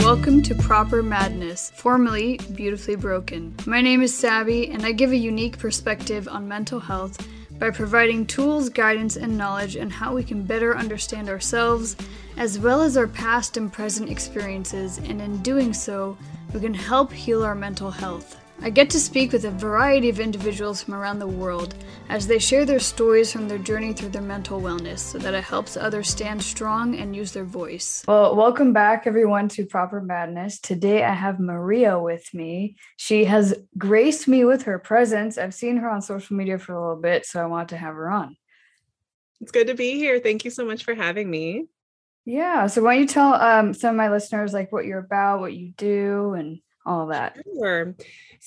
Welcome to Proper Madness, formerly Beautifully Broken. My name is Sabby, and I give a unique perspective on mental health by providing tools, guidance, and knowledge on how we can better understand ourselves, as well as our past and present experiences, and in doing so, we can help heal our mental health. I get to speak with a variety of individuals from around the world as they share their stories from their journey through their mental wellness so that it helps others stand strong and use their voice. Well, welcome back, everyone, to Proper Madness. Today I have Maria with me. She has graced me with her presence. I've seen her on social media for a little bit, so I want to have her on. It's good to be here. Thank you so much for having me. Yeah. So why don't you tell um, some of my listeners like what you're about, what you do, and all that? Sure.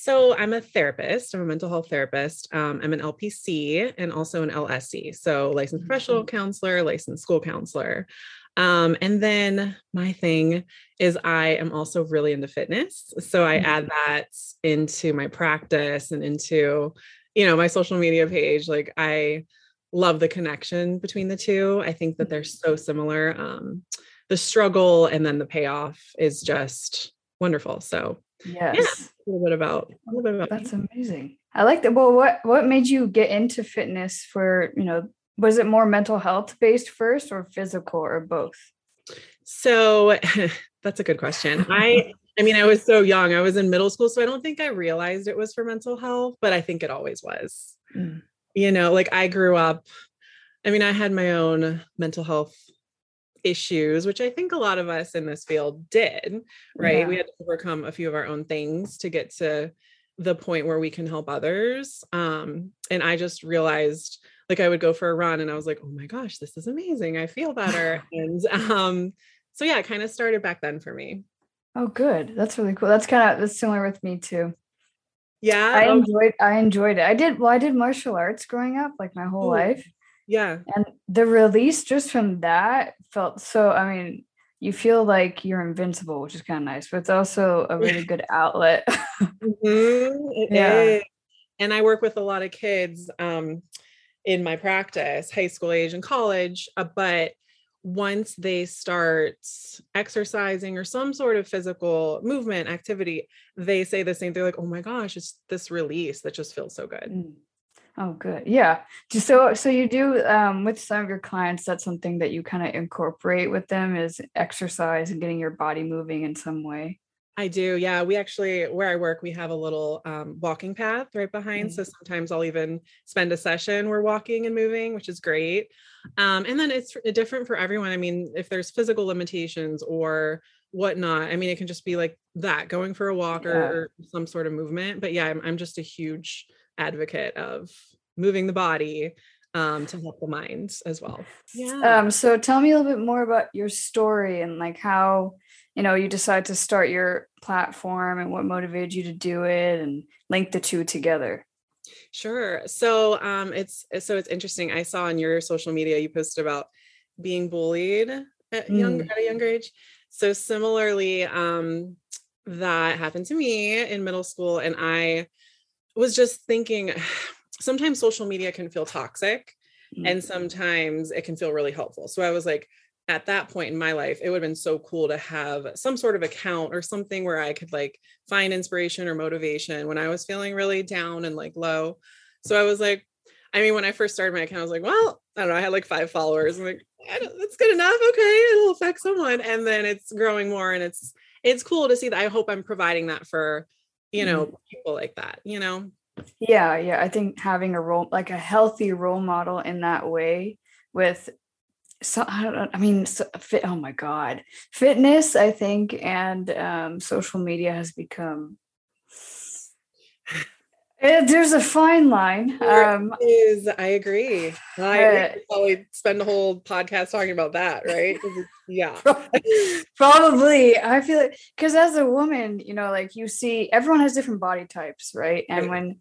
So I'm a therapist. I'm a mental health therapist. Um, I'm an LPC and also an LSC. So licensed professional Mm-hmm. counselor, licensed school counselor. Um, and then my thing is I am also really into fitness. So I add that into my practice and into, you know, my social media page. Like I love the connection between the two. I think that they're so similar. Um, the struggle and then the payoff is just wonderful. So Yes. a little bit about a little bit about That's me. amazing. I like that. Well, what what made you get into fitness for, you know, was it more mental health based first or physical or both? So that's a good question. I I mean, I was so young. I was in middle school, so I don't think I realized it was for mental health, but I think it always was. Mm. You know, like I grew up I mean, I had my own mental health issues, which I think a lot of us in this field did, right? Yeah. We had to overcome a few of our own things to get to the point where we can help others. Um, and I just realized like I would go for a run and I was like, oh my gosh, this is amazing. I feel better. and um, so yeah, it kind of started back then for me. Oh, good. That's really cool. That's kind of that's similar with me too. Yeah. I enjoyed I enjoyed it. I did well, I did martial arts growing up, like my whole Ooh. life. Yeah. And the release just from that felt so I mean, you feel like you're invincible, which is kind of nice, but it's also a really good outlet. Mhm, Yeah. is. And I work with a lot of kids um, in my practice, high school age and college. Uh, but once they start exercising or some sort of physical movement activity, they say the same. They're like, "Oh my gosh, it's this release that just feels so good." Mm. Oh, good. Yeah. So so you do um, with some of your clients. That's something that you kind of incorporate with them is exercise and getting your body moving in some way. I do. Yeah. We actually, where I work, we have a little um, walking path right behind. Mm. So sometimes I'll even spend a session where walking and moving, which is great. Um, and then it's different for everyone. I mean, if there's physical limitations or whatnot, I mean, it can just be like that going for a walk or, Yeah. or some sort of movement. But yeah, I'm, I'm just a huge advocate of moving the body um, to help the mind as well. Yeah. Um, so tell me a little bit more about your story and like how you know you decide to start your platform and what motivated you to do it and link the two together. Sure. So um it's so it's interesting. I saw on your social media you posted about being bullied at young Mm. at a younger age. So similarly, um that happened to me in middle school and I was just thinking sometimes social media can feel toxic Mm. and sometimes it can feel really helpful. So I was like at that point in my life, it would have been so cool to have some sort of account or something where I could like find inspiration or motivation when I was feeling really down and like low. So I was like, I mean, when I first started my account, I was like, well, I don't know, I had like five followers. I'm like, that's good enough. Okay, it'll affect someone. And then it's growing more and it's it's cool to see that. I hope I'm providing that for, you know, people like that, you know. Yeah, yeah. I think having a role like a healthy role model in that way with so I don't know. I mean, so, fit. Oh my God, fitness. I think and um, social media has become. Eh, there's a fine line. Um, is I agree. I Uh, probably spend a whole podcast talking about that, right? Yeah. Probably. I feel like because as a woman, you know, like you see everyone has different body types, right? And Right. when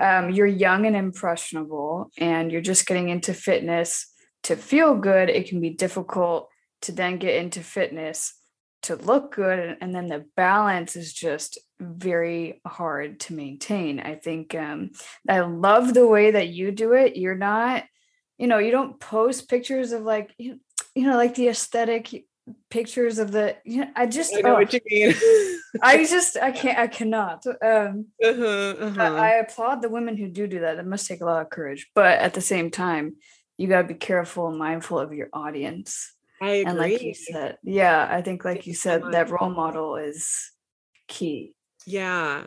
um, you're young and impressionable and you're just getting into fitness to feel good, it can be difficult to then get into fitness to look good and then the balance is just very hard to maintain. I think um, i love the way that you do it. You're not you know you don't post pictures of like you, you know like the aesthetic pictures of the you know, i just i know oh, what you mean. I just i can't i cannot um uh-huh, uh-huh. I, I applaud the women who do do that. It must take a lot of courage. But at the same time you got to be careful and mindful of your audience I agree. And like you said, yeah, I think like you said, that role model is key. Yeah.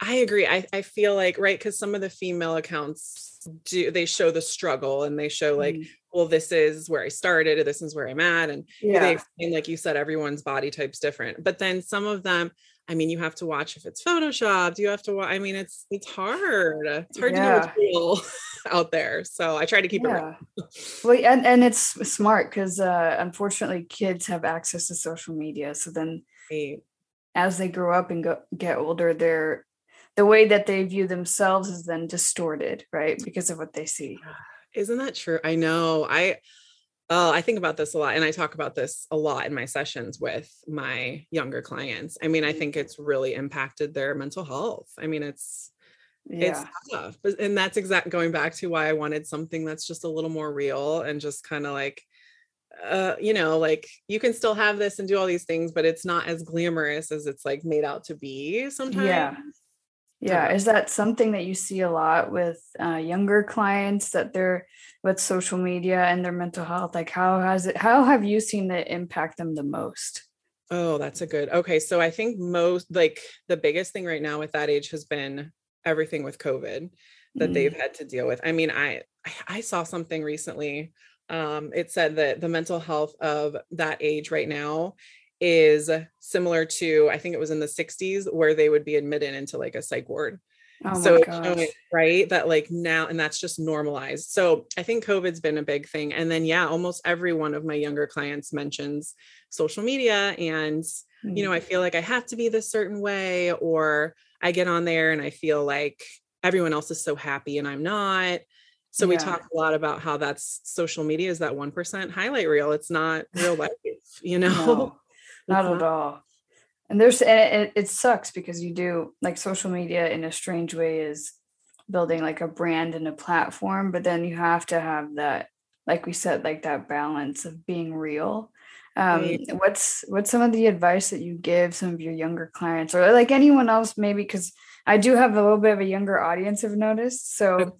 I agree. I, I feel like, right, because some of the female accounts do they show the struggle and they show like, mm. well, this is where I started, or this is where I'm at. And yeah. they explain, like you said, everyone's body type's different. But then some of them, I mean, you have to watch if it's photoshopped. You have to watch. I mean, it's it's hard. It's hard yeah. to know what's real out there. So I try to keep yeah. it. well, and and it's smart because uh, unfortunately, kids have access to social media. So then, right. as they grow up and go, get older, they're the way that they view themselves is then distorted, right? Because of what they see. Isn't that true? I know. I Oh, I think about this a lot. And I talk about this a lot in my sessions with my younger clients. I mean, I think it's really impacted their mental health. I mean, it's yeah. it's tough. But and that's exact going back to why I wanted something that's just a little more real and just kind of like uh, you know, like you can still have this and do all these things, but it's not as glamorous as it's like made out to be sometimes. Yeah. Yeah. Is that something that you see a lot with uh, younger clients that they're with social media and their mental health? Like, how has it, how have you seen it impact them the most? Oh, that's a good. Okay. So I think most, like, the biggest thing right now with that age has been everything with COVID that mm. they've had to deal with. I mean, I, I saw something recently. Um, it said that the mental health of that age right now is similar to I think it was in the 60s where they would be admitted into like a psych ward. Oh so showing, right that like now and that's just normalized. So I think COVID's been a big thing. And then yeah, almost every one of my younger clients mentions social media and mm-hmm. you know, I mm. feel like I have to be this certain way or I get on there and I feel like everyone else is so happy and I'm not. So yeah. we talk a lot about how that's social media is that 1% highlight reel. It's not real life, you know. No not at all and there's and it, it sucks because you do like social media in a strange way is building like a brand and a platform but then you have to have that like we said like that balance of being real. Um right. what's what's some of the advice that you give some of your younger clients or like anyone else maybe? Because i do have a little bit of a younger audience i've noticed. So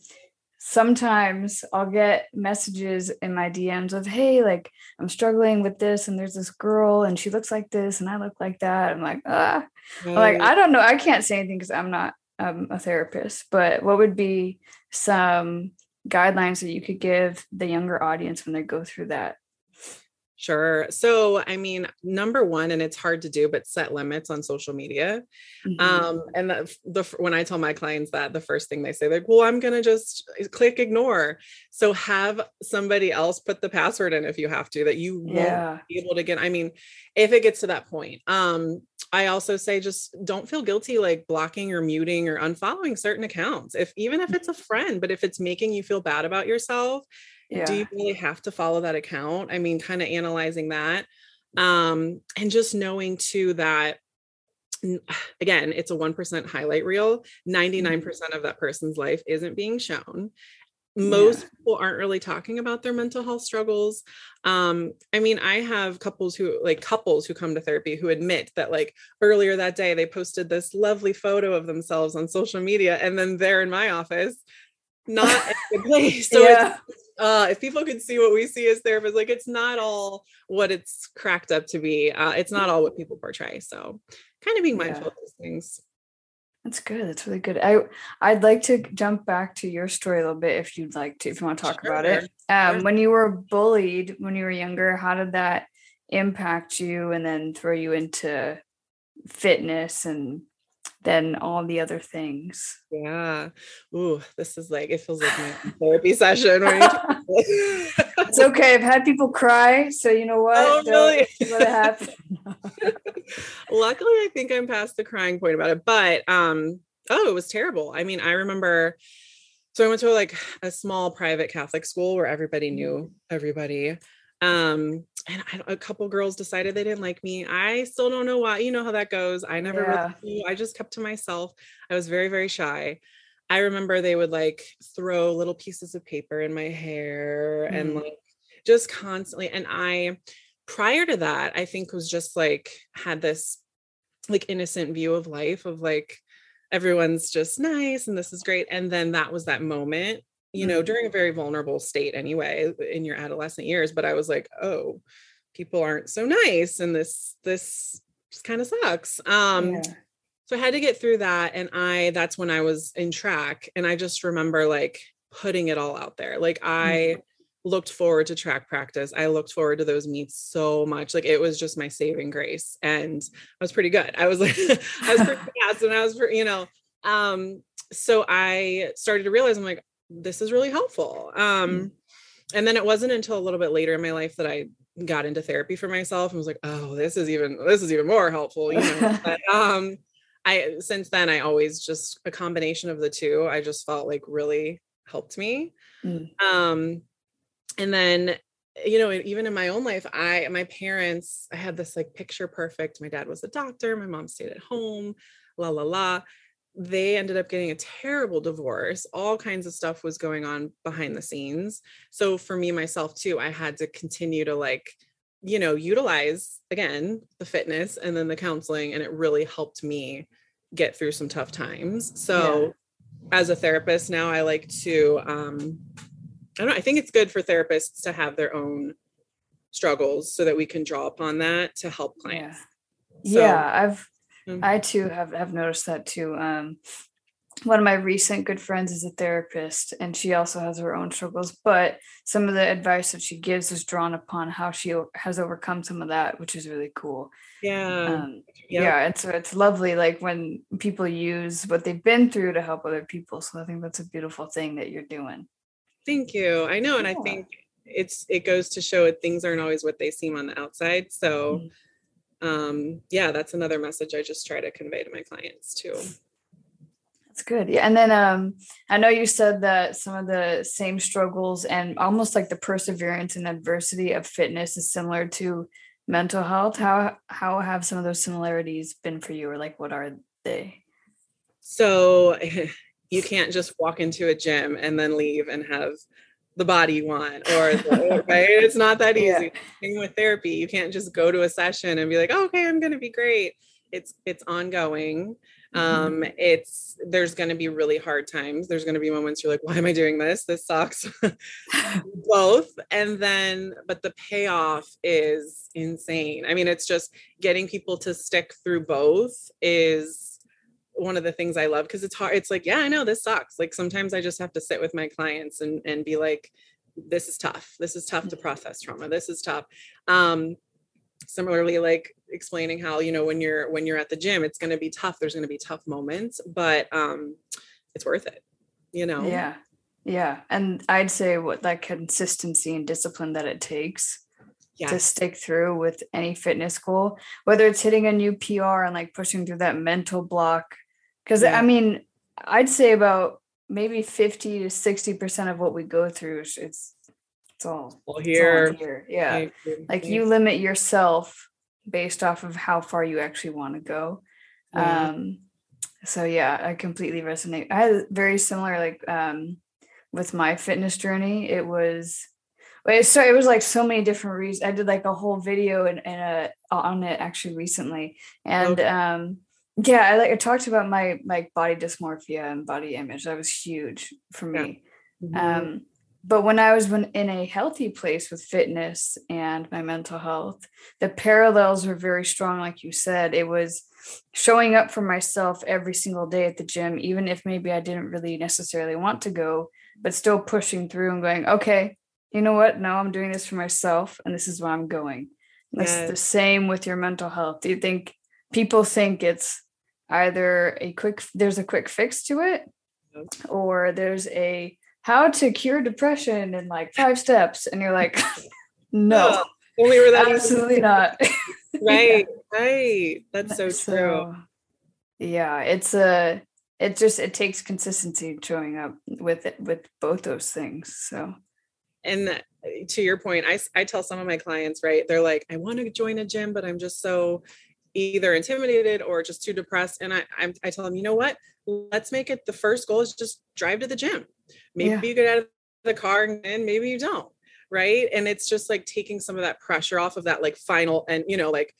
sometimes I'll get messages in my DMs of, hey, like I'm struggling with this, and there's this girl, and she looks like this, and I look like that. I'm like, ah, like I don't know. I can't say anything because I'm not um, a therapist. But what would be some guidelines that you could give the younger audience when they go through that? Sure. So, I mean, number one, and it's hard to do, but set limits on social media. Mm-hmm. Um, and the, the when I tell my clients that, the first thing they say, like, "Well, I'm gonna just uh, click ignore." So have somebody else put the password in if you have to, that you yeah. won't be able to get. I mean, if it gets to that point. Um, I also say just don't feel guilty like blocking or muting or unfollowing certain accounts. If even if it's a friend, but if it's making you feel bad about yourself, yeah. do you really have to follow that account i mean kind of analyzing that um and just knowing too that again it's a 1% highlight reel 99% mm-hmm. of that person's life isn't being shown most yeah. people aren't really talking about their mental health struggles um i mean i have couples who like couples who come to therapy who admit that like earlier that day they posted this lovely photo of themselves on social media and then they're in my office not in the place so yeah uh, if people could see what we see as therapists, like it's not all what it's cracked up to be. Uh, it's not all what people portray. So, kind of being mindful yeah. of those things. That's good. That's really good. I I'd like to jump back to your story a little bit if you'd like to, if you want to talk sure. about it. Um. When you were bullied when you were younger, how did that impact you, and then throw you into fitness and than all the other things. Yeah. Ooh, this is like it feels like my therapy session. it's okay. I've had people cry, so you know what? Oh, really? What happened. Luckily, I think I'm past the crying point about it. But um, oh, it was terrible. I mean, I remember. So I went to like a small private Catholic school where everybody knew everybody. Um, and I, a couple girls decided they didn't like me. I still don't know why. You know how that goes. I never Yeah. really, I just kept to myself. I was very, very shy. I remember they would like throw little pieces of paper in my hair and Mm. like just constantly. And I, prior to that, I think was just like had this like innocent view of life of like everyone's just nice and this is great. And then that was that moment, you know, during a very vulnerable state anyway in your adolescent years. But I was like, oh, people aren't so nice and this this just kind of sucks. Um Yeah. so I had to get through that. And I, that's when I was in track. And I just remember like putting it all out there. Like I looked forward to track practice. I looked forward to those meets so much. Like it was just my saving grace. And I was pretty good. I was like, I was pretty fast and I was, pretty, you know, um, so I started to realize I'm like, this is really helpful. Um, and then it wasn't until a little bit later in my life that I got into therapy for myself and was like, oh, this is even this is even more helpful, you know. but um I since then I always just a combination of the two, I just felt like really helped me. Mm. Um and then you know even in my own life i my parents i had this like picture perfect my dad was a doctor my mom stayed at home la la la they ended up getting a terrible divorce all kinds of stuff was going on behind the scenes. So for me myself too i had to continue to like you know utilize again the fitness and then the counseling and it really helped me get through some tough times. So as a therapist now i like to um i don't know i think it's good for therapists to have their own struggles so that we can draw upon that to help Yeah. clients. So- yeah, I've Mm. I too have have noticed that too. Um one of my recent good friends is a therapist and she also has her own struggles, but some of the advice that she gives is drawn upon how she has overcome some of that, which is really cool. yeah Um, Yep. yeah, and so it's lovely like when people use what they've been through to help other people. So I think that's a beautiful thing that you're doing. thank you i know and i think it's it goes to show that things aren't always what they seem on the outside so Mhm. Um yeah that's another message i just try to convey to my clients too That's good. Yeah. And then um I know you said that some of the same struggles and almost like the perseverance and adversity of fitness is similar to mental health. How how have some of those similarities been for you or like what are they? so you can't just walk into a gym and then leave and have the body you want or the, right? It's not that Yeah. easy. Same with therapy. You can't just go to a session and be like oh, okay i'm going to be great. It's it's ongoing. Um it's there's going to be really hard times. There's going to be moments you're like why am i doing this? This sucks. Both. And then but the payoff is insane. I mean it's just getting people to stick through both is one of the things i love because it's hard it's like yeah i know this sucks like sometimes i just have to sit with my clients and and be like this is tough this is tough to process trauma this is tough um similarly like explaining how you know when you're when you're at the gym it's going to be tough there's going to be tough moments but um it's worth it you know Yeah. Yeah. And I'd say what that consistency and discipline that it takes to stick through with any fitness goal, whether it's hitting a new PR and like pushing through that mental block. Cause Yeah. I mean, I'd say about maybe 50 to 60% of what we go through it's it's all, well it's all here in here. Yeah. Like you limit yourself based off of how far you actually want to go. Yeah. Um so yeah, I completely resonate. I had very similar like um with my fitness journey. It was so it was like so many different reasons. I did like a whole video and, and uh, on it actually recently. And um yeah, I like I talked about my like body dysmorphia and body image. That was huge for Yeah. me. Mhm. Um, but when I was when in a healthy place with fitness and my mental health, the parallels were very strong. Like you said, it was showing up for myself every single day at the gym, even if maybe I didn't really necessarily want to go, but still pushing through and going, okay, you know what? No, I'm doing this for myself, and this is where I'm going. That's the same with your mental health. Do you think people think it's either a quick there's a quick fix to it, or there's a how to cure depression in like five steps, and you're like, no, Oh, only were that easy. absolutely not. right right that's so true yeah, it's a it just it takes consistency showing up with it with both those things. So and uh, to your point, I, I tell some of my clients, right? They're like, I want to join a gym, but I'm just so either intimidated or just too depressed. And I, I'm, I tell them, you know what? Let's make it the first goal is just drive to the gym. Maybe yeah. you get out of the car and maybe you don't. Right. And it's just like taking some of that pressure off of that like final and, you know, like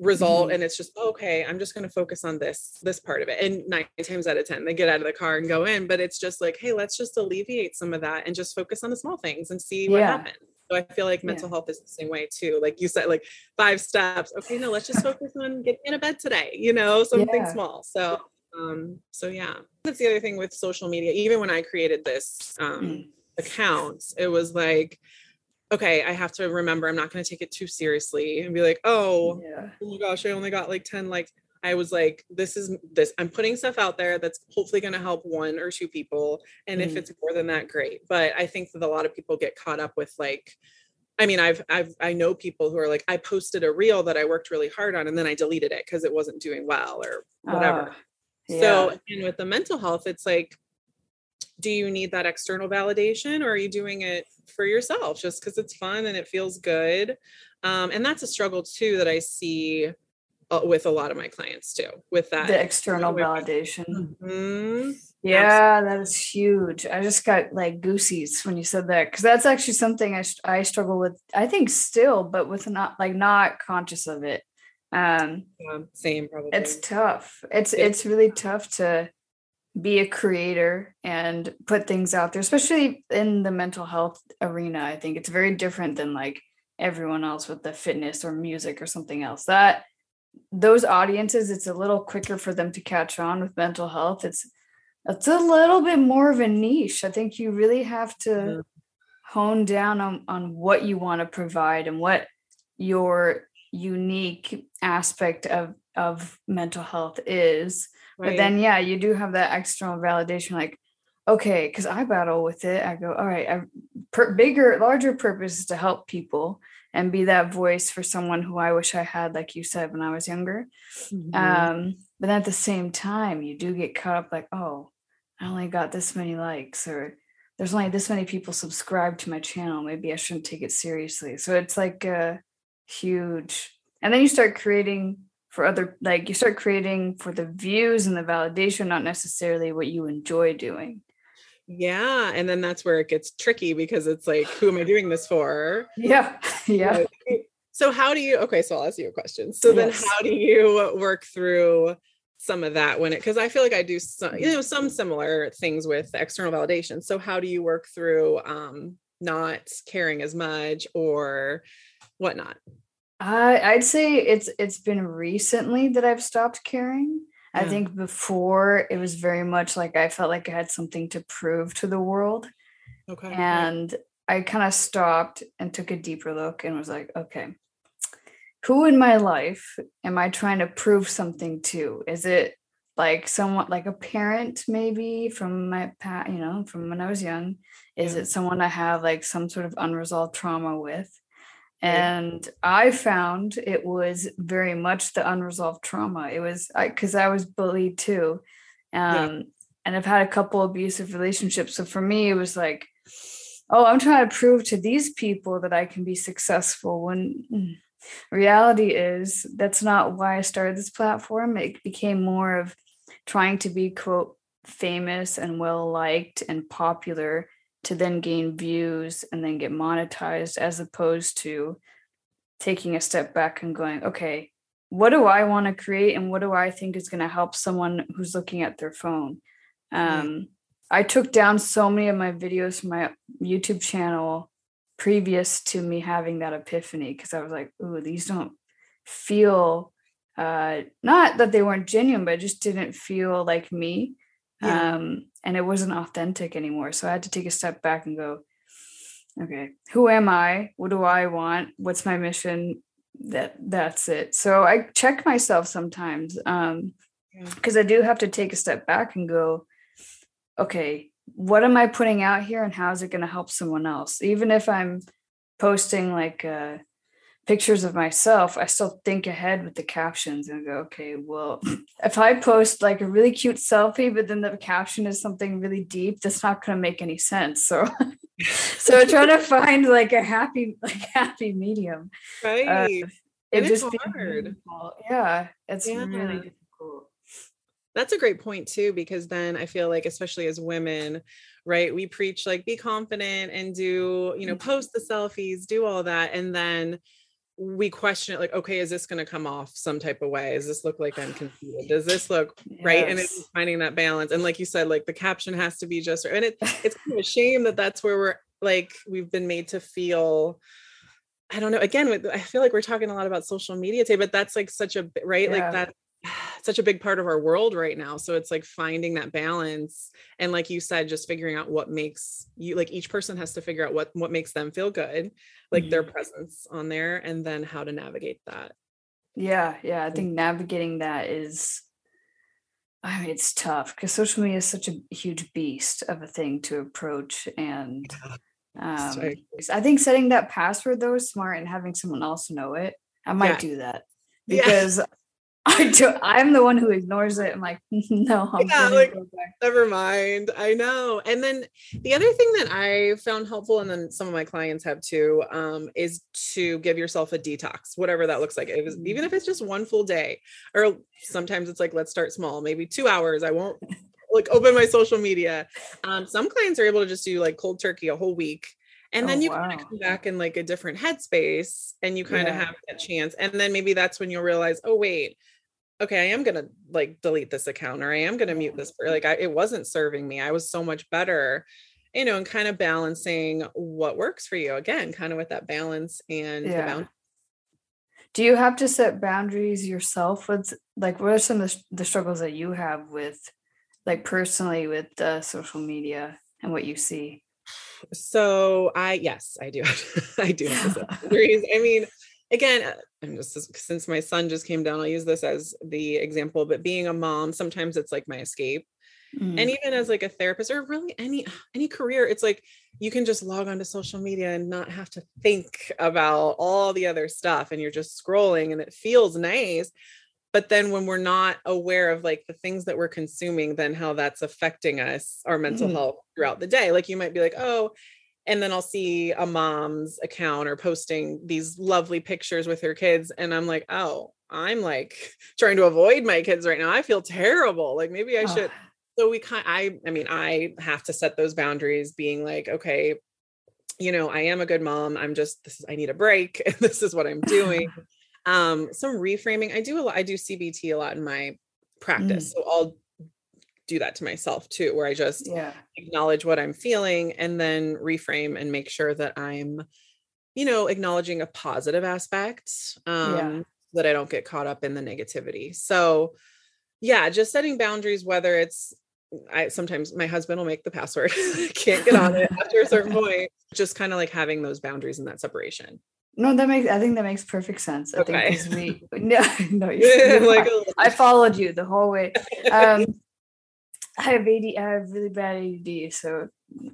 result. Mm-hmm. And it's just, okay, I'm just going to focus on this, this part of it. And nine times out of 10, they get out of the car and go in, but it's just like, hey, let's just alleviate some of that and just focus on the small things and see what yeah. happens. So I feel like mental yeah. health is the same way too. Like you said, like five steps. Okay, no, let's just focus on getting in a bed today, you know, something yeah. small. So um, so yeah. That's the other thing with social media. Even when I created this um mm. account, it was like, okay, I have to remember I'm not gonna take it too seriously and be like, oh, yeah. oh my gosh, I only got like 10 likes. I was like, this is this, I'm putting stuff out there that's hopefully going to help one or two people. And mm. if it's more than that, great. But I think that a lot of people get caught up with like, I mean, I've, I've, I know people who are like, I posted a reel that I worked really hard on and then I deleted it because it wasn't doing well or whatever. Uh, yeah. So, and with the mental health, it's like, do you need that external validation or are you doing it for yourself just because it's fun and it feels good? Um, and that's a struggle too that I see uh, with a lot of my clients too with that the external validation. Mm-hmm. yeah that is huge. I just got like goosies when you said that because that's actually something I, I struggle with i think still but with not like not conscious of it. Um yeah, same probably. it's tough. It's yeah. it's really tough to be a creator and put things out there especially in the mental health arena i think. It's very different than like everyone else with the fitness or music or something else. That those audiences it's a little quicker for them to catch on with mental health. It's it's a little bit more of a niche. I think you really have to yeah. hone down on, on what you want to provide and what your unique aspect of of mental health is. Right. but then yeah you do have that external validation like okay because i battle with it. I go all right I, per, bigger larger purpose is to help people and be that voice for someone who I wish I had, like you said, when I was younger. Mm-hmm. Um, but at the same time, you do get caught up like, oh, I only got this many likes, or there's only this many people subscribed to my channel. Maybe I shouldn't take it seriously. So it's like a huge, and then you start creating for other, like you start creating for the views and the validation, not necessarily what you enjoy doing. Yeah. And then that's where it gets tricky because it's like, who am I doing this for? Yeah. Yeah. So, how do you, okay, so I'll ask you a question. So, yes. then how do you work through some of that when it, because I feel like I do some, you know, some similar things with external validation. So, how do you work through um, not caring as much or whatnot? Uh, I'd say it's it's been recently that I've stopped caring. I think before it was very much like I felt like I had something to prove to the world. Okay. And I kind of stopped and took a deeper look and was like, okay, who in my life am I trying to prove something to? Is it like someone like a parent maybe from my past, you know, from when I was young? Is yeah. it someone I have like some sort of unresolved trauma with? And i found it was very much the unresolved trauma. It was because I, I, was bullied too. Um, yeah. and i've had a couple abusive relationships. So for me it was like oh i'm trying to prove to these people that i can be successful when mm, reality is that's not why i started this platform. It became more of trying to be quote famous and well liked and popular to then gain views and then get monetized as opposed to taking a step back and going okay what do i want to create and what do i think is going to help someone who's looking at their phone? Um, i took down so many of my videos from my youtube channel previous to me having that epiphany because i was like ooh these don't feel uh not that they weren't genuine but just didn't feel like me yeah. um and it wasn't authentic anymore. So i had to take a step back and go okay who am i? What do i want? What's my mission? That that's it. So i check myself sometimes um because yeah. i do have to take a step back and go okay what am i putting out here and how is it going to help someone else? Even if i'm posting like uh pictures of myself, I still think ahead with the captions and go, okay, well, if I post like a really cute selfie, but then the caption is something really deep, that's not going to make any sense. So so trying to find like a happy like happy medium right uh, it it's just being hard meaningful. yeah it's Yeah. really difficult That's a great point too, because then I feel like, especially as women, right, we preach like be confident and do, you know, Mhm. post the selfies, do all that. And then we question it like, okay, is this going to come off some type of way? Does this look like I'm conceited? Does this look right? And it's finding that balance. And like you said, like the caption has to be just. And it, it's kind of a shame that that's where we're like, we've been made to feel. I don't know. Again, I feel like we're talking a lot about social media today, but that's like such a right, Yeah. like that such a big part of our world right now so it's like finding that balance and like you said just figuring out what makes you like each person has to figure out what what makes them feel good like their presence on there and then how to navigate that Yeah, yeah. I think navigating that is, I mean, it's tough because social media is such a huge beast of a thing to approach. And um. I think setting that password though is smart and having someone else know it. I might Yeah. do that Yeah. I do. I'm the one who ignores it. I'm like, no, I'm Yeah, like- never mind i know and then the other thing that i found helpful and then some of my clients have too um, is to give yourself a detox whatever that looks like it was, even if it's just one full day or sometimes it's like let's start small maybe two hours i won't like open my social media um, some clients are able to just do like cold turkey a whole week and then Oh, you kind of come back in like a different headspace and you kind of have that chance and then maybe that's when you'll realize oh wait okay, I am gonna like delete this account or I am gonna mute this. Like I, it wasn't serving me. I was so much better, you know, and kind of balancing what works for you. Again, kind of with that balance and the Yeah. bound- Do you have to set boundaries yourself with like what are some of the, the struggles that you have with like personally with uh, social media and what you see? So I yes, I do. I do have to set boundaries. I mean, again, I'm just since my son just came down, I'll use this as the example. But being a mom, sometimes it's like my escape. Mm, and even as like a therapist or really any any career it's like you can just log onto social media and not have to think about all the other stuff and you're just scrolling and it feels nice but then when we're not aware of like the things that we're consuming then how that's affecting us our mental Mhm. health throughout the day like you might be like oh and then I'll see a mom's account or posting these lovely pictures with her kids and I'm like oh I'm like trying to avoid my kids right now. I feel terrible. Like maybe I Oh, should so we kind i i mean i have to set those boundaries being like okay you know i am a good mom. I'm just this is i need a break. And this is what i'm doing. Um some reframing i do a lot i do cbt a lot in my practice. So i'll do that to myself too where i just yeah. acknowledge what i'm feeling and then reframe and make sure that i'm you know acknowledging a positive aspect um Yeah. that i don't get caught up in the negativity so yeah just setting boundaries whether it's i sometimes my husband will make the password can't get on it after a certain point just kind of like having those boundaries and that separation No, that makes I think that makes perfect sense. I Okay. think we no, no you're, you're like a- I followed you the whole way. Um I have AD, I have really bad ADD, so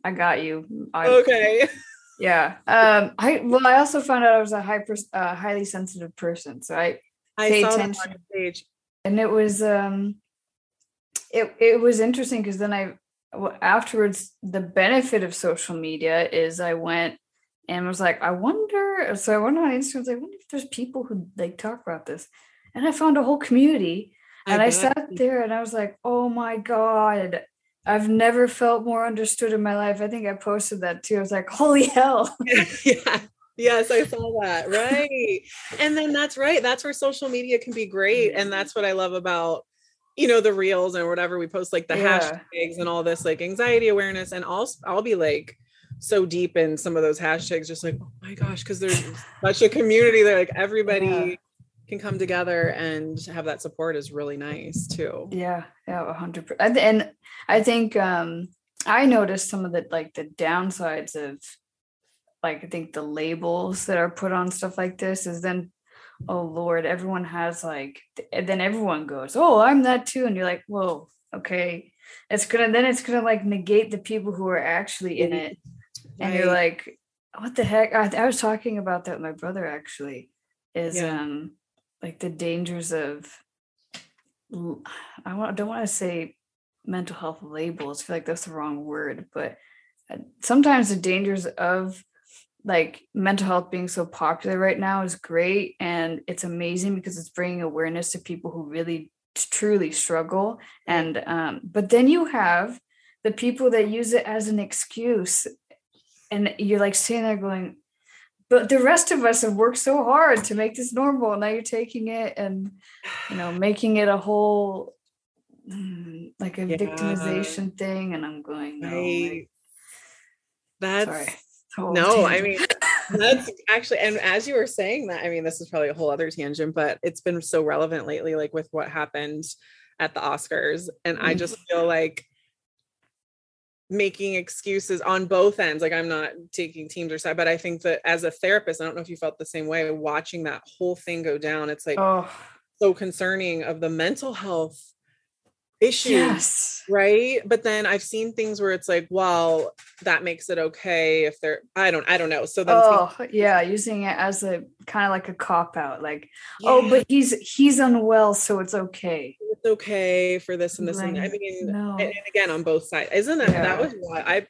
I got you. I, okay Yeah. Um. I well, I also found out I was a hyper, uh, highly sensitive person. So I i Pay saw that on attention. page and it was um, it it was interesting because then I well, afterwards the benefit of social media is I went and was like, I wonder. So I went on Instagram. I was like, I wonder if there's people who like talk about this, and I found a whole community. And I, bet. sat there and I was like, oh my God, I've never felt more understood in my life. I think I posted that too. I was like, holy hell. yeah. Yes, I saw that. Right. and then that's right. That's where social media can be great. And mm-hmm. that's what I love about, you know, the reels and whatever we post, like the Yeah. hashtags and all this like anxiety awareness. And I'll I'll be like so deep in some of those hashtags, just like, oh my gosh, because there's such a community there, like everybody Yeah. Can come together and have that support is really nice too. Yeah, yeah, a hundred percent. And I think um I noticed some of the like the downsides of like I think the labels that are put on stuff like this is then oh lord, everyone has like and then everyone goes, Oh, I'm that too. And you're like, whoa, okay. It's gonna then it's gonna like negate the people who are actually in it. And you're like, what the heck? I, I was talking about that with my brother actually. Is Yeah. um like the dangers of I don't want to say mental health labels. I feel like that's the wrong word, but sometimes the dangers of like mental health being so popular right now is great and it's amazing because it's bringing awareness to people who really truly struggle and um but then you have the people that use it as an excuse and you're like sitting there going but the rest of us have worked so hard to make this normal now you're taking it and you know making it a whole mm, like a yeah. victimization thing and i'm going no, right. that's no, I mean that's actually and as you were saying that, I mean, this is probably a whole other tangent, but it's been so relevant lately, like with what happened at the Oscars. And I just mm. feel like making excuses on both ends. Like I'm not taking teams or side, but I think that as a therapist, I don't know if you felt the same way watching that whole thing go down. It's like oh. so concerning of the mental health issues yes. right but then i've seen things where it's like well that makes it okay if they're i don't i don't know so then oh yeah using it as a kind of like a cop out like oh, yeah. oh but he's he's unwell so it's okay it's okay for this and this right. and i mean no. and, and, again on both sides isn't that yeah. that was what i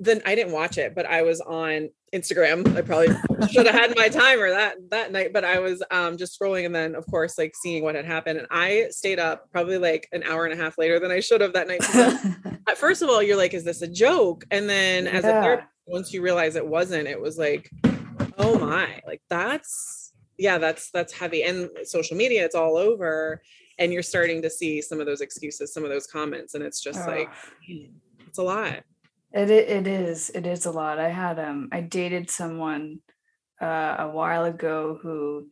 then I didn't watch it, but I was on Instagram. I probably should have had my timer that that night, but I was um, just scrolling and then of course like seeing what had happened. And I stayed up probably like an hour and a half later than I should have that night. first of all, you're like, is this a joke? And then as yeah. a therapist, once you realize it wasn't, it was like, oh my, like that's yeah, that's that's heavy. And social media, it's all over. And you're starting to see some of those excuses, some of those comments, and it's just oh. like it's a lot. It it is it is a lot. I had um I dated someone uh, a while ago who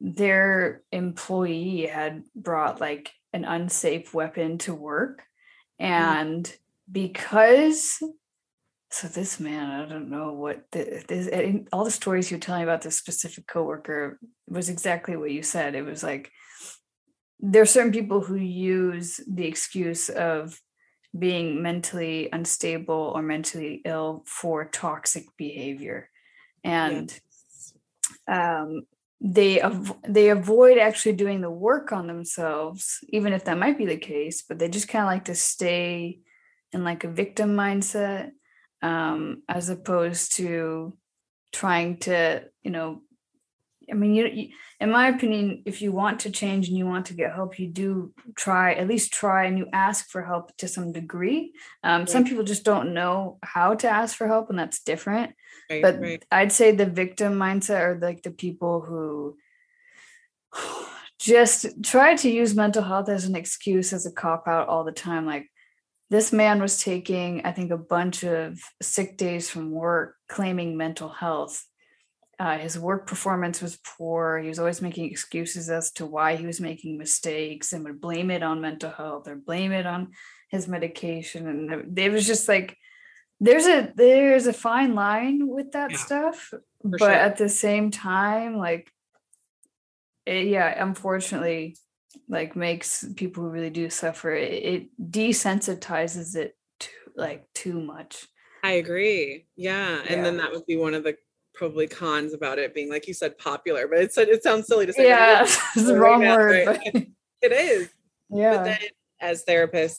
their employee had brought like an unsafe weapon to work mm. and mm. because so this man i don't know what the, this, all the stories you're telling about this specific coworker was exactly what you said it was like there are certain people who use the excuse of being mentally unstable or mentally ill for toxic behavior. And um, they av- they avoid actually doing the work on themselves even if that might be the case but they just kind of like to stay in like a victim mindset um, as opposed to trying to you know I mean, you, you, in my opinion, if you want to change and you want to get help, you do try, at least try, and you ask for help to some degree. Um, right. Some people just don't know how to ask for help, and that's different. Right, but right. I'd say the victim mindset are like the people who just try to use mental health as an excuse, as a cop out all the time. Like, this man was taking, I think, a bunch of sick days from work, claiming mental health uh, his work performance was poor. He was always making excuses as to why he was making mistakes and would blame it on mental health or blame it on his medication. And it was just like there's a there's a fine line with that yeah, stuff, but sure. at the same time, like it, yeah, unfortunately, like makes people who really do suffer. It, it desensitizes it to like too much. I agree. Yeah. And yeah. then that would be one of the probably cons about it being like you said popular but it's it sounds silly to say yeah it's the wrong word right? but... it is. Yeah. but then as therapists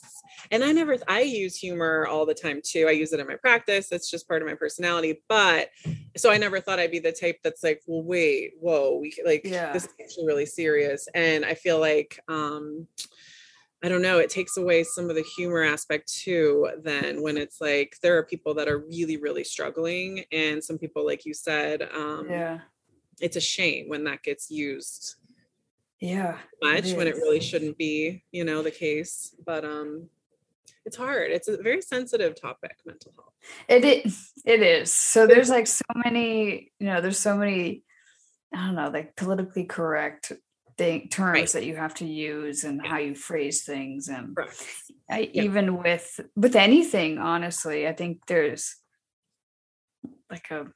and i never i use humor all the time too. I use it in my practice. It's just part of my personality but so i never thought i'd be the type that's like well wait whoa we like yeah. this is actually really serious. And i feel like um I don't know, it takes away some of the humor aspect too. Then when it's like there are people that are really, really struggling, and some people, like you said, um, yeah, it's a shame when that gets used. Yeah, much it when it really shouldn't be, you know, the case. But um, it's hard. It's a very sensitive topic, mental health. It is. It is. So there's like so many, you know, there's so many. I don't know, like politically correct thing, terms right. that you have to use and how you phrase things and right. I, even with with anything honestly i think there's like a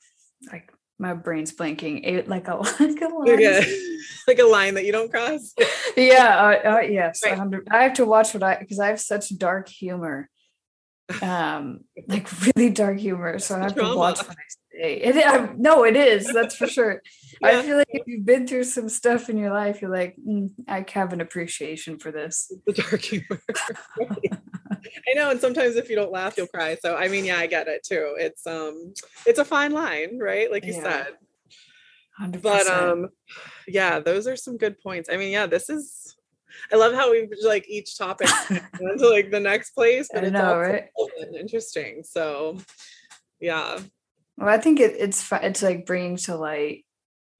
like my brain's blinking it like a like a line yeah. like a line that you don't cross yeah uh, uh, yes right. i have to watch what i because i have such dark humor um like really dark humor so i have Trauma. to watch what i say it, I, no it is that's for sure. I feel like if you've been through some stuff in your life, you're like, mm, I have an appreciation for this. The dark humor. I know, and sometimes if you don't laugh, you'll cry. So I mean, yeah, I get it too. It's um, it's a fine line, right? Like you Yeah. said. 100%. But um, yeah, those are some good points. I mean, yeah, this is. I love how we like each topic went to like the next place, but I it's know, right? interesting. So, yeah, Well, I think it, it's it's like bringing to light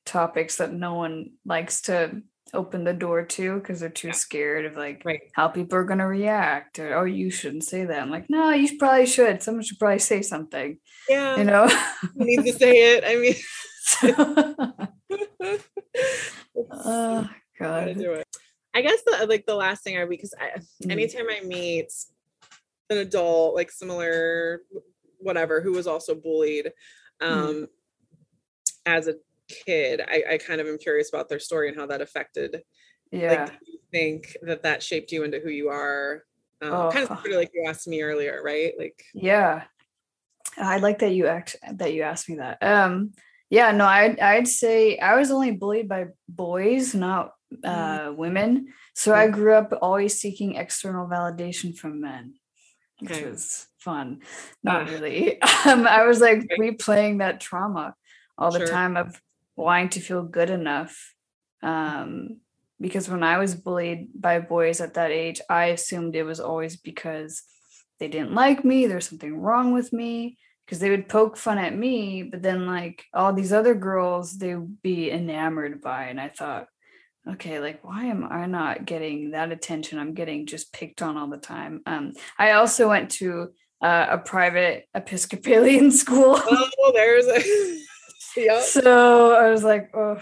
topics that no one likes to open the door to because they're too Yeah. scared of like right. how people are going to react or oh you shouldn't say that. I'm like no, you probably should. Someone should probably say something. Yeah, You know. who needs to say it. I mean, oh God. do it. I guess the like the last thing I because I Mm. anytime I meet an adult like similar whatever who was also bullied um as a kid I, I kind of am curious about their story and how that affected Yeah. like do you think that that shaped you into who you are um, kind of Oh. sort of like you asked me earlier right like Yeah. I like that you act that you asked me that. Um yeah, no, I'd I'd say I was only bullied by boys, not uh women. So I grew up always seeking external validation from men, which Okay. was fun. Not Ah. really. Um, I was like replaying that trauma all the Sure. time of wanting to feel good enough. Um because when I was bullied by boys at that age, I assumed it was always because they didn't like me, there's something wrong with me, because they would poke fun at me, but then like all these other girls they would be enamored by. And I thought, okay, like why am I not getting that attention? I'm getting just picked on all the time. Um, I also went to uh, a private Episcopalian school. oh there's a yeah so I was like, oh,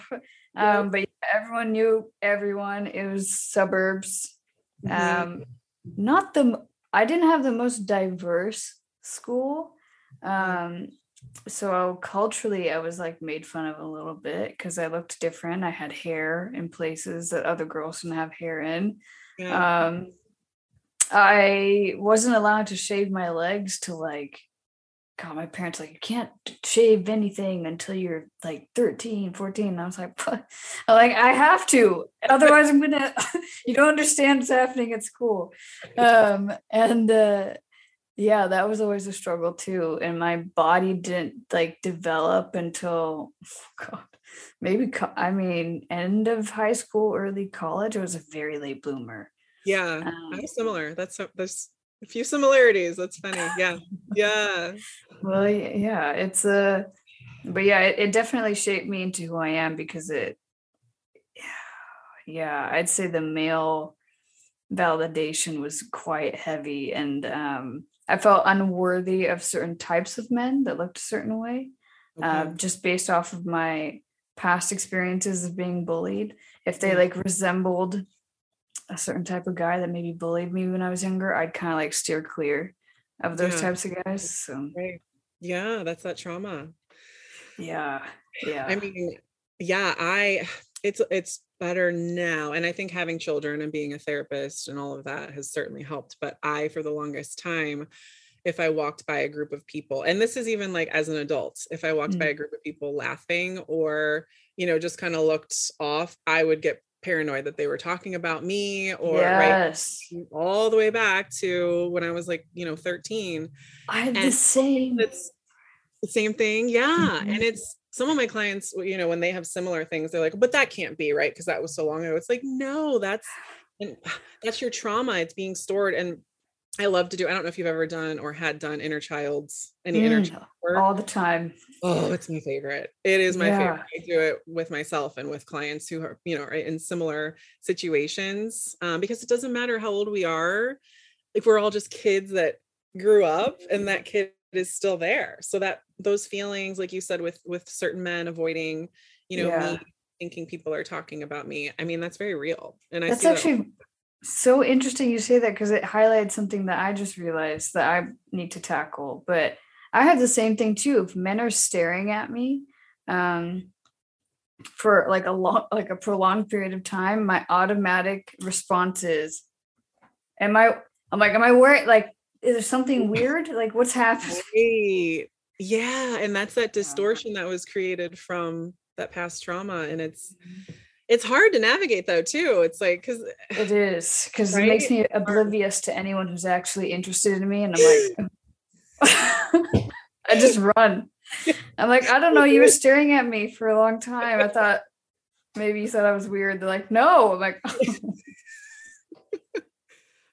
um, but yeah, everyone knew everyone. It was suburbs. Mhm. Um, not the I didn't have the most diverse school. Um, so culturally, I was like made fun of a little bit because I looked different. I had hair in places that other girls didn't have hair in. yeah. Um, I wasn't allowed to shave my legs to like, God, my parents like, you can't shave anything until you're like 13, 14. And I was like, "What?" I'm like, I have to. Otherwise, I'm gonna, you don't understand what's happening at school. Um, and uh, yeah, that was always a struggle too. And my body didn't like develop until, God, maybe, co- I mean, end of high school, early college. I was a very late bloomer. yeah Um, i'm similar that's there's a few similarities that's funny yeah yeah Well, yeah, it's a, but yeah, it, it definitely shaped me into who I am because it, yeah, I'd say the male validation was quite heavy, and um, I felt unworthy of certain types of men that looked a certain way, uh, just based off of my past experiences of being bullied. If they Mm. like resembled a certain type of guy that maybe bullied me when I was younger, I'd kind of like steer clear of those Yeah. types of guys. So right yeah that's that trauma yeah, yeah. I mean, yeah, I it's it's better now. And I think having children and being a therapist and all of that has certainly helped. But I, for the longest time, if I walked by a group of people, and this is even like as an adult, if I walked by mm. a group of people laughing or, you know, just kind of looked off, I would get paranoid that they were talking about me or right all the way back to when I was like, you know, 13 I had the same. it's the same thing yeah Mhm. and it's some of my clients you know when they have similar things they're like but that can't be right because that was so long ago it's like no that's and that's your trauma it's being stored and i love to do i don't know if you've ever done or had done inner child's any inner Mm, child work all the time. oh it's my favorite it is my Yeah. favorite i do it with myself and with clients who are you know in similar situations um, because it doesn't matter how old we are if we're all just kids that grew up and that kid is still there so that those feelings like you said with with certain men avoiding you know Yeah. me thinking people are talking about me i mean that's very real and i That's see that actually so interesting you say that because it highlights something that I just realized that I need to tackle. But I have the same thing too. If men are staring at me, um, for like a long, like a prolonged period of time, my automatic response is, "Am I?" I'm like, "Am I worried like?" Is there something weird? Like, what's happening? Right. Yeah. And that's that distortion that was created from that past trauma. And it's, it's hard to navigate though too it's like because it is because Right? it makes me oblivious to anyone who's actually interested in me and i'm like i just run i'm like i don't know you were staring at me for a long time i thought maybe you thought i was weird they're like no i'm like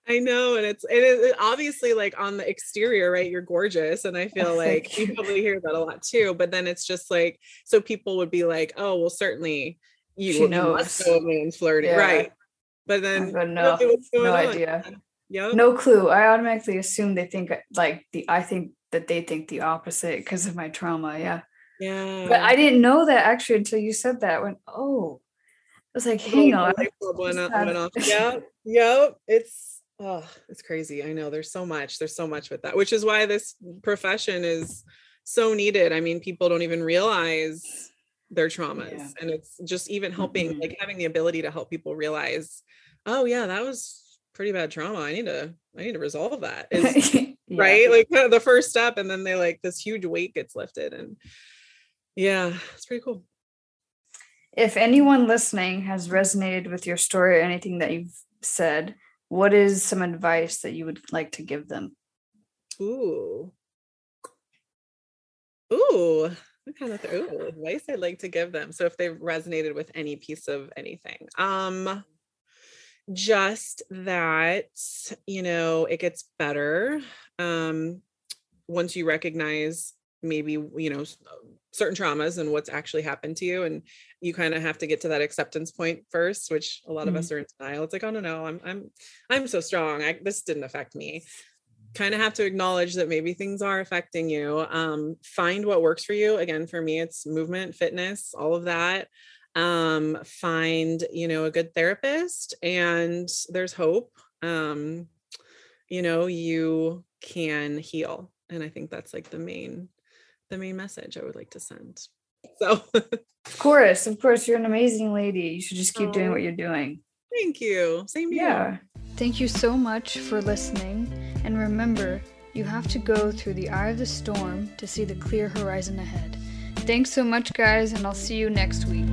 I know, and it's it is obviously like on the exterior, right? You're gorgeous, and I feel like you you. probably hear that a lot too. But then it's just like so people would be like, "Oh, well, certainly you, She you knows. must know man's flirting, Yeah. right?" But then but no really, what's going no on? idea Yep. no clue i automatically assume they think like the i think that they think the opposite because of my trauma yeah Yeah. but i didn't know that actually until you said that when oh i was like Little hang on light bulb went, up- went off. Yep. Yep. It's oh, it's crazy. I know there's so much. There's so much with that, which is why this profession is so needed. I mean, people don't even realize their traumas. Yeah. And it's just even helping, Mhm. like having the ability to help people realize, oh yeah, that was pretty bad trauma. I need to, I need to resolve that. Is Yeah. right. Like kind of the first step. And then they like this huge weight gets lifted. And yeah, it's pretty cool. if anyone listening has resonated with your story or anything that you've said what is some advice that you would like to give them Ooh. Ooh. What kind of ooh, advice I'd like to give them. So if they've resonated with any piece of anything. Um just that, you know, it gets better. Um once you recognize maybe, you know, certain traumas and what's actually happened to you and you kind of have to get to that acceptance point first, which a lot of us are in denial. It's like, oh no, no, I'm I'm I'm so strong. I this didn't affect me kind of have to acknowledge that maybe things are affecting you um find what works for you. Again for me it's movement fitness all of that. Um find you know a good therapist and there's hope um you know you can heal. And i think that's like the main the main message i would like to send. So of course of course you're an amazing lady. You should just keep doing Oh. what you're doing. Thank you. Same to you. Yeah. Thank you so much for listening, and remember, you have to go through the eye of the storm to see the clear horizon ahead. Thanks so much, guys, and I'll see you next week.